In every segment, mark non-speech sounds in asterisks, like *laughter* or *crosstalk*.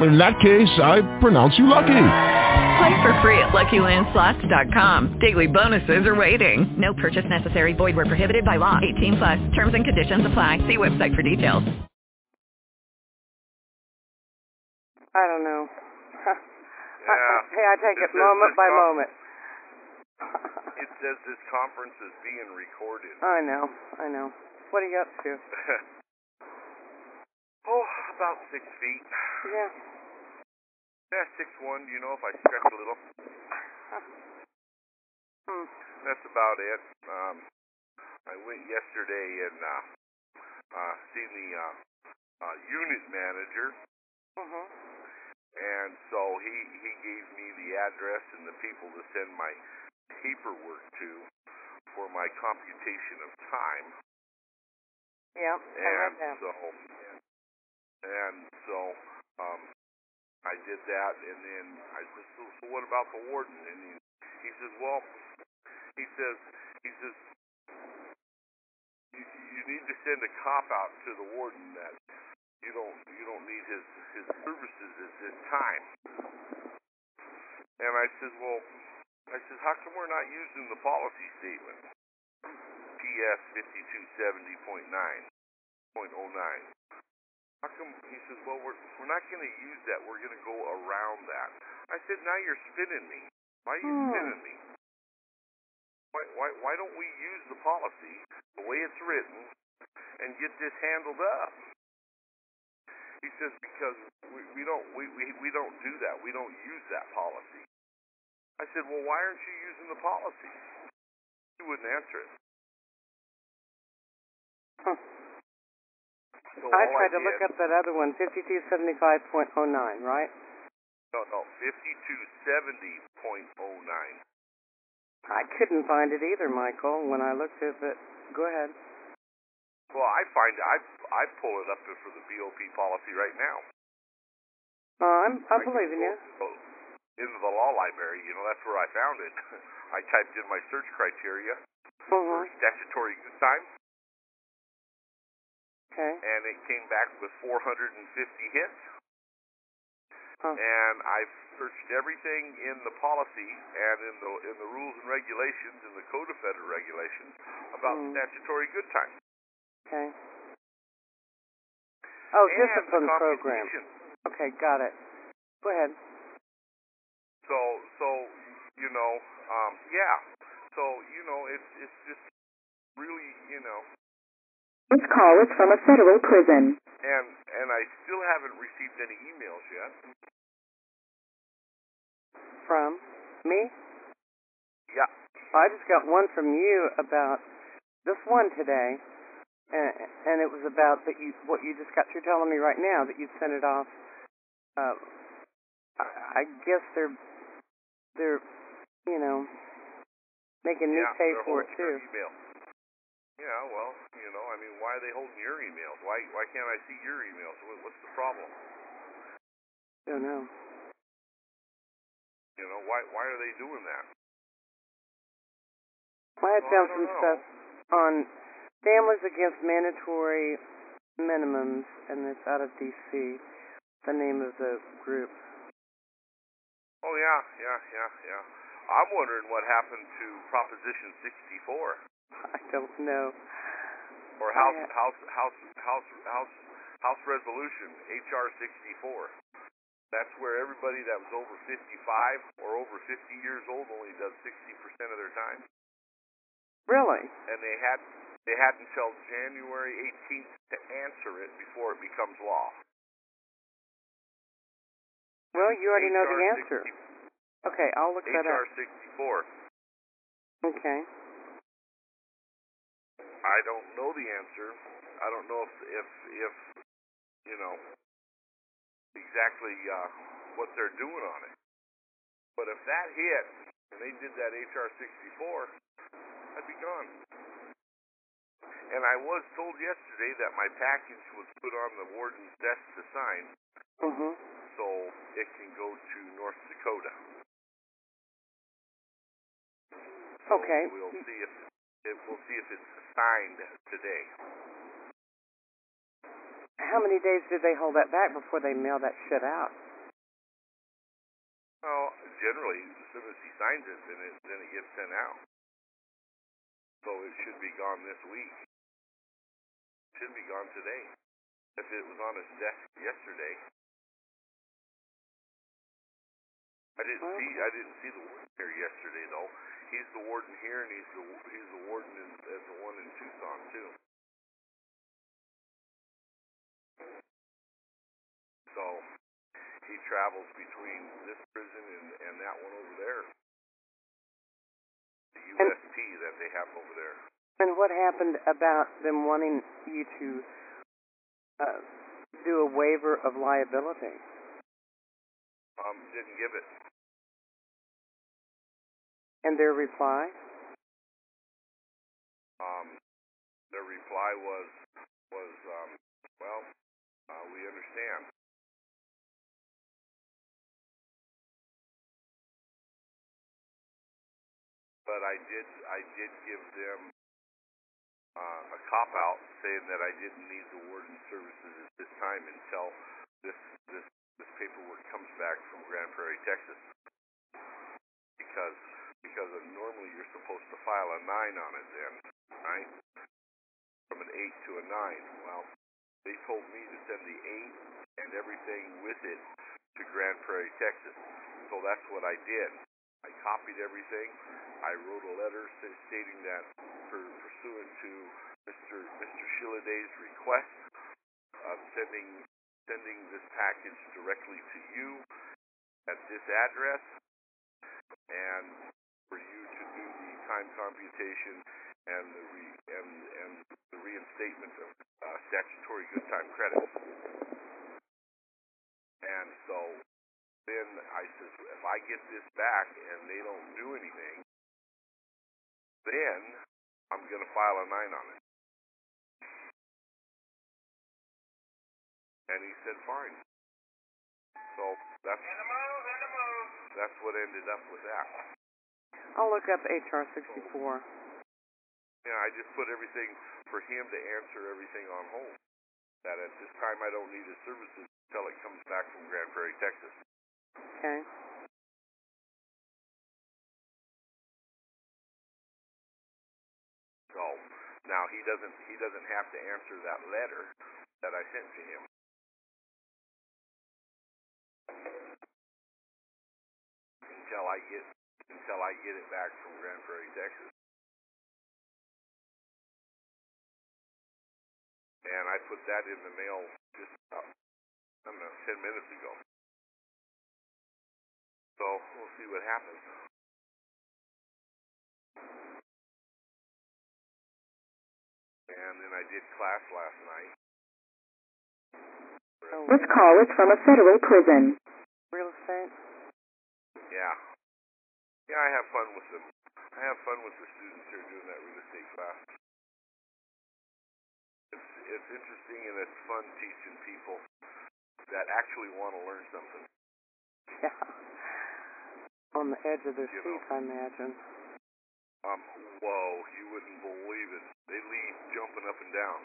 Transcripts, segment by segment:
In that case, I pronounce you lucky. Play for free at LuckyLandSlots.com. Daily bonuses are waiting. No purchase necessary. Void where prohibited by law. 18 plus. Terms and conditions apply. See website for details. I don't know. *laughs* Yeah. hey, I take This it is moment by com- moment. It says this conference is being recorded. I know, I know. What are you up to? *laughs* oh, about six feet. Yeah. Yeah, six one. You know, if I stretch a little, Hmm. that's about it. Um, I went yesterday and uh, uh, seen the uh, uh, unit manager, Mhm. and so he he gave me the address and the people to send my paperwork to for my computation of time. Yeah, I and read that. so and so um I did that and then I said so, so what about the warden? And he, he says well he says he says you, you need to send a cop out to the warden that you don't you don't need his his services at this time. And I says well I says how come we're not using the policy statement? PS 5270.9 0.09. How oh come he says, well, we're we're not going to use that. We're going to go around that. I said, now you're spinning me. Why are you Hmm. spinning me? Why why why don't we use the policy the way it's written and get this handled up? He says because we, we don't we, we we don't do that. We don't use that policy. I said, well, why aren't you using the policy? He wouldn't answer it. Huh. So I tried to did- look up that other one, 5275.09, right? No, no, fifty-two seventy point oh nine. I couldn't find it either, Michael, when I looked at it, go ahead. Well, I find I I pull it up for the BOP policy right now. Uh, I'm, I'm I can believing you. In the law library, you know, that's where I found it. *laughs* I typed in my search criteria for Mhm. statutory good time, Okay. and it came back with 450 hits. Huh. And I've searched everything in the policy and in the in the rules and regulations in the Code of Federal Regulations about Mm. statutory good time. Okay. Oh, and discipline the program. Okay, got it. Go ahead. So, so you know, um, yeah. So you know, it's it's just really, you know, This call is from a federal prison. and and I still haven't received any emails yet. From me? Yeah. I just got one from you about this one today, and, and it was about that you what you just got through telling me right now that you sent it off. Uh, I, I guess they're they're you know making me yeah, pay they're for it holding your too. Email. Yeah, well, you know, I mean, why are they holding your emails? Why why can't I see your emails? What's the problem? I Don't know. You know, why why are they doing that? I had Well, I found some know. stuff on families against mandatory minimums, and it's out of D.C. The name of the group. Oh yeah, yeah, yeah, yeah. I'm wondering what happened to Proposition 64 *laughs* I don't know. Or House Yeah. House House House House House Resolution HR 64. That's where everybody that was over 55 or over 50 years old only does 60% of their time, Really? and they had they had until January 18th to answer it before it becomes law. Well, you already know the answer. 60 Okay, I'll look that up. HR 64. Okay. I don't know the answer. I don't know if if if you know exactly uh, what they're doing on it. But if that hit and they did that HR 64, I'd be gone. And I was told yesterday that my package was put on the warden's desk to sign, Mhm. so it can go to North Dakota. So Okay. We'll see if we'll see if it's signed today. How many days did they hold that back before they mail that shit out? Well, generally, as soon as he signs it, then it then it gets sent out. So it should be gone this week. Should be gone today. If it was on his desk yesterday. I didn't see I didn't see the warden here yesterday though. He's the warden here and he's the he's the warden in, at the one in Tucson too. So he travels between this prison and, and that one over there. The And- USP that they have over there. And what happened about them wanting you to uh, do a waiver of liability? Um, didn't give it. And their reply? Um, their reply was was um, well, uh, we understand. But I did I did give them uh, a cop out saying that I didn't need the warden services at this time until this this this paperwork comes back from Grand Prairie, Texas. Because because normally you're supposed to file a nine on it then, right? From an eight to a nine. Well, they told me to send the eight and everything with it to Grand Prairie, Texas. So that's what I did. I copied everything. I wrote a letter stating that per, pursuant to Mr. Mr. Request of sending sending this package directly to you at this address and for you to do the time computation and the re, and and the reinstatement of uh, statutory good time credits. And so then I says, if I get this back and they don't do anything, then I'm going to file a nine on it. And he said, fine. So that's that's what ended up with that. I'll look up HR 64. Yeah, I just put everything for him to answer everything on hold. That at this time I don't need his services until it comes back from Grand Prairie, Texas. Okay. So now he doesn't he doesn't have to answer that letter that I sent to him. Until I get until I get it back from Grand Prairie, Texas. And I put that in the mail just uh, I don't know, ten minutes ago. So we'll see what happens. And then I did class last night. This call is from a federal prison. real estate? Yeah. Yeah, I have fun with them. I have fun with the students who are doing that real estate class. It's it's interesting and it's fun teaching people that actually want to learn something. Yeah. *laughs* On the edge of their You seats, I imagine. Um, whoa, you wouldn't believe it. They leave jumping up and down,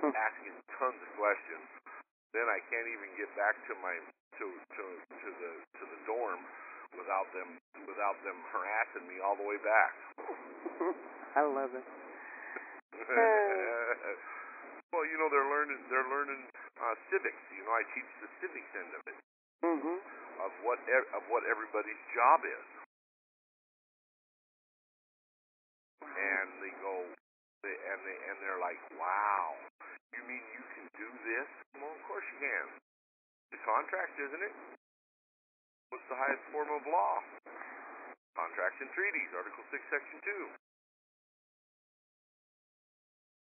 Hmm. asking tons of questions. Then I can't even get back to my to to to the to the dorm without them without them harassing me all the way back. *laughs* I love it. *laughs* well, you know they're learning they're learning uh, civics. You know, I teach the civics end of it mm-hmm. of what e- of what everybody's job is. And they go, they, and they and they're like, "Wow, you mean you can do this?" Well, of course you can. The contract, isn't it? What's the highest form of law? Contracts and treaties, Article Six, Section Two.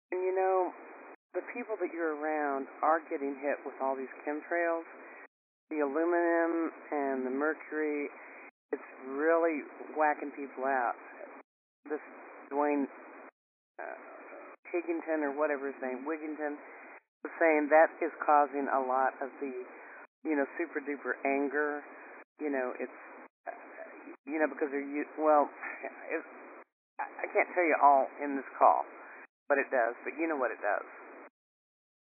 And you know, the people that you're around are getting hit with all these chemtrails. The aluminum and the mercury, it's really whacking people out. This Dwayne uh, Higgington or whatever his name, Wigington, was saying that is causing a lot of the, you know, super duper anger. You know, it's, you know, because they're, u- well, it's, I can't tell you all in this call what it does, but you know what it does.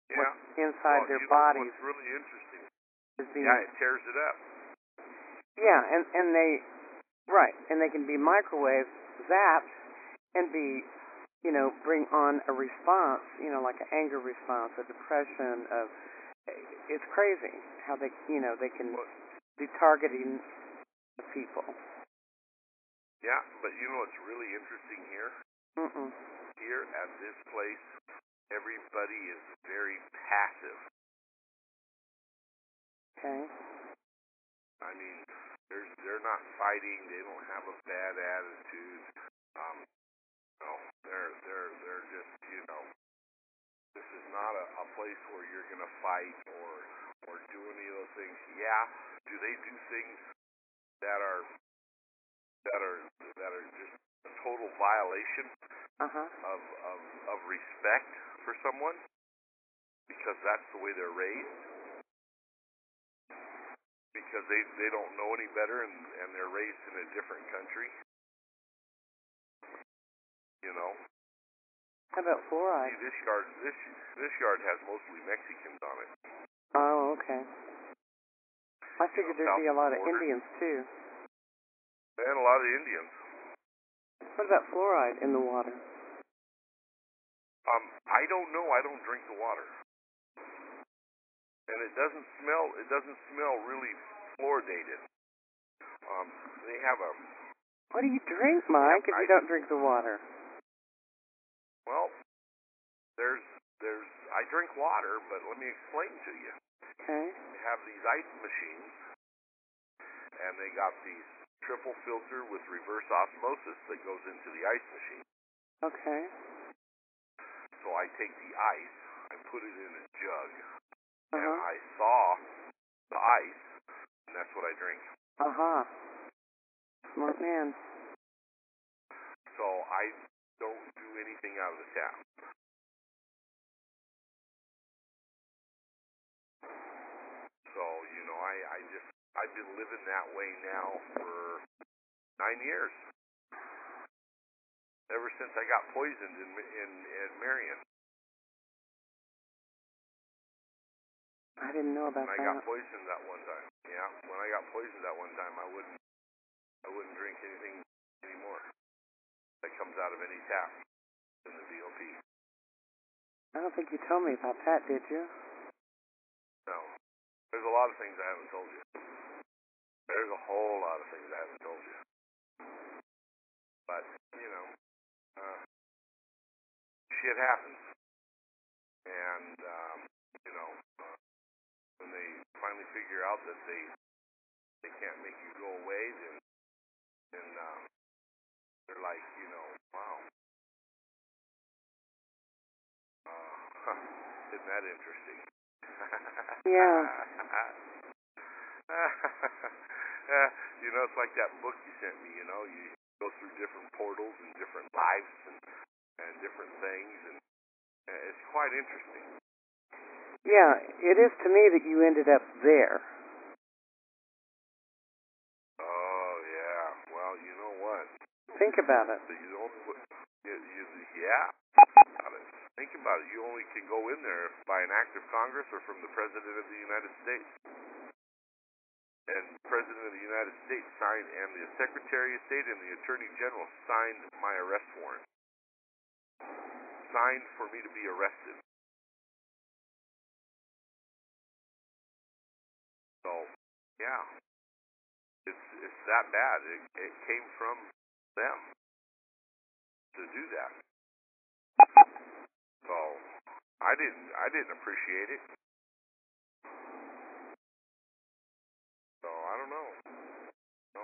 Yeah. What's inside well, their you know bodies What's really interesting? is being, Yeah, it tears it up. yeah, and and they, right, and they can be microwaved, zapped, and be, you know, bring on a response, you know, like an anger response, a depression, of, it's crazy how they, you know, they can Well, be targeting the people. yeah, but you know what's really interesting here? Mm-mm. Here at this place, everybody is very passive. Okay. I mean, there's they're not fighting. They don't have a bad attitude. Um, no, they're they're they're just you know, this is not a, a place where you're gonna fight or or do any of those things. Yeah, do they do things that are that are that are just a total violation Uh huh. of of of respect for someone because that's the way they're raised because they they don't know any better and and they're raised in a different country you know How about see fluoride? this yard this this yard has mostly Mexicans on it okay. I figured there'd be a lot of South of the border. Indians too. and a lot of Indians What about fluoride in the water? um I don't know I don't drink the water and it doesn't smell it doesn't smell really fluoridated um they have a What do you drink, Mike, if you don't drink the water? Well, there's I drink water, but let me explain to you. Okay. They have these ice machines, and they got these triple filter with reverse osmosis that goes into the ice machine. Okay. So I take the ice, I put it in a jug, Uh and. I thaw the ice, and that's what I drink. Uh huh. Smart man. So I don't do anything out of the tap. So you know, I I just I've been living that way now for nine years. Ever since I got poisoned in in in Marion, I didn't know about when I that. got poisoned that one time. Yeah, when I got poisoned that one time, I wouldn't I wouldn't drink anything anymore that comes out of any tap in the BOP. I don't think you told me about that, did you? No. There's a lot of things I haven't told you. There's a whole lot of things I haven't told you. But, you know, uh, shit happens. And, um, you know, uh, when they finally figure out that they they can't make you go away, then, then uh, they're like, you know, wow. Uh, huh, *laughs* isn't that interesting? *laughs* Yeah. *laughs* *laughs* You know, it's like that book you sent me. You know, you go through different portals and different lives and and different things, and uh, it's quite interesting. Yeah, it is to me that you ended up there. Oh yeah. Well, you know what? Think about it. You only you, you, yeah. Think about it. Think about it. You only can go in there by an act of Congress or from the President of the United States. And the President of the United States signed, and the Secretary of State and the Attorney General signed my arrest warrant. Signed for me to be arrested. So, yeah, it's it's that bad. It, it came from them to do that. So, I didn't I didn't appreciate it. So I don't know. No.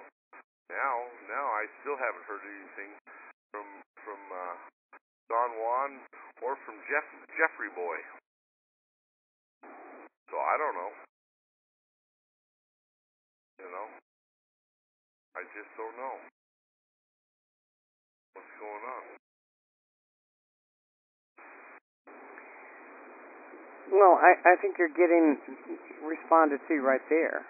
Now now I still haven't heard anything from from uh, Don Juan or from Jeff Jeffrey Boy. So I don't know. You know, I just don't know what's going on. Well, I, I think you're getting responded to right there.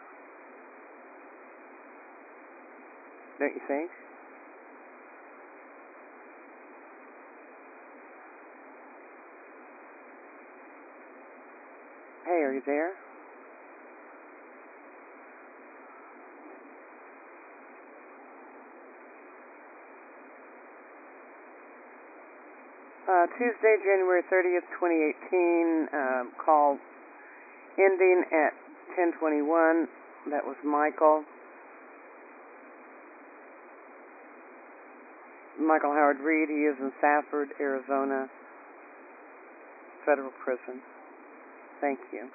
Don't you think? Hey, are you there? Uh, Tuesday, January 30th, 2018, um, call ending at 1021. That was Michael. Michael Howard Reed. He is in Safford, Arizona, federal prison. Thank you.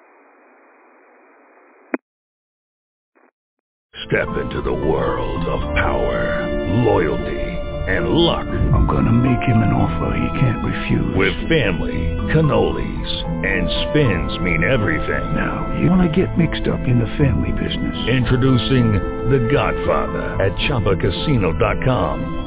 Step into the world of power, loyalty, and luck. I'm gonna make him an offer he can't refuse. With family, cannolis, and spins mean everything. Now, you wanna get mixed up in the family business. Introducing The Godfather at ChumbaCasino.com.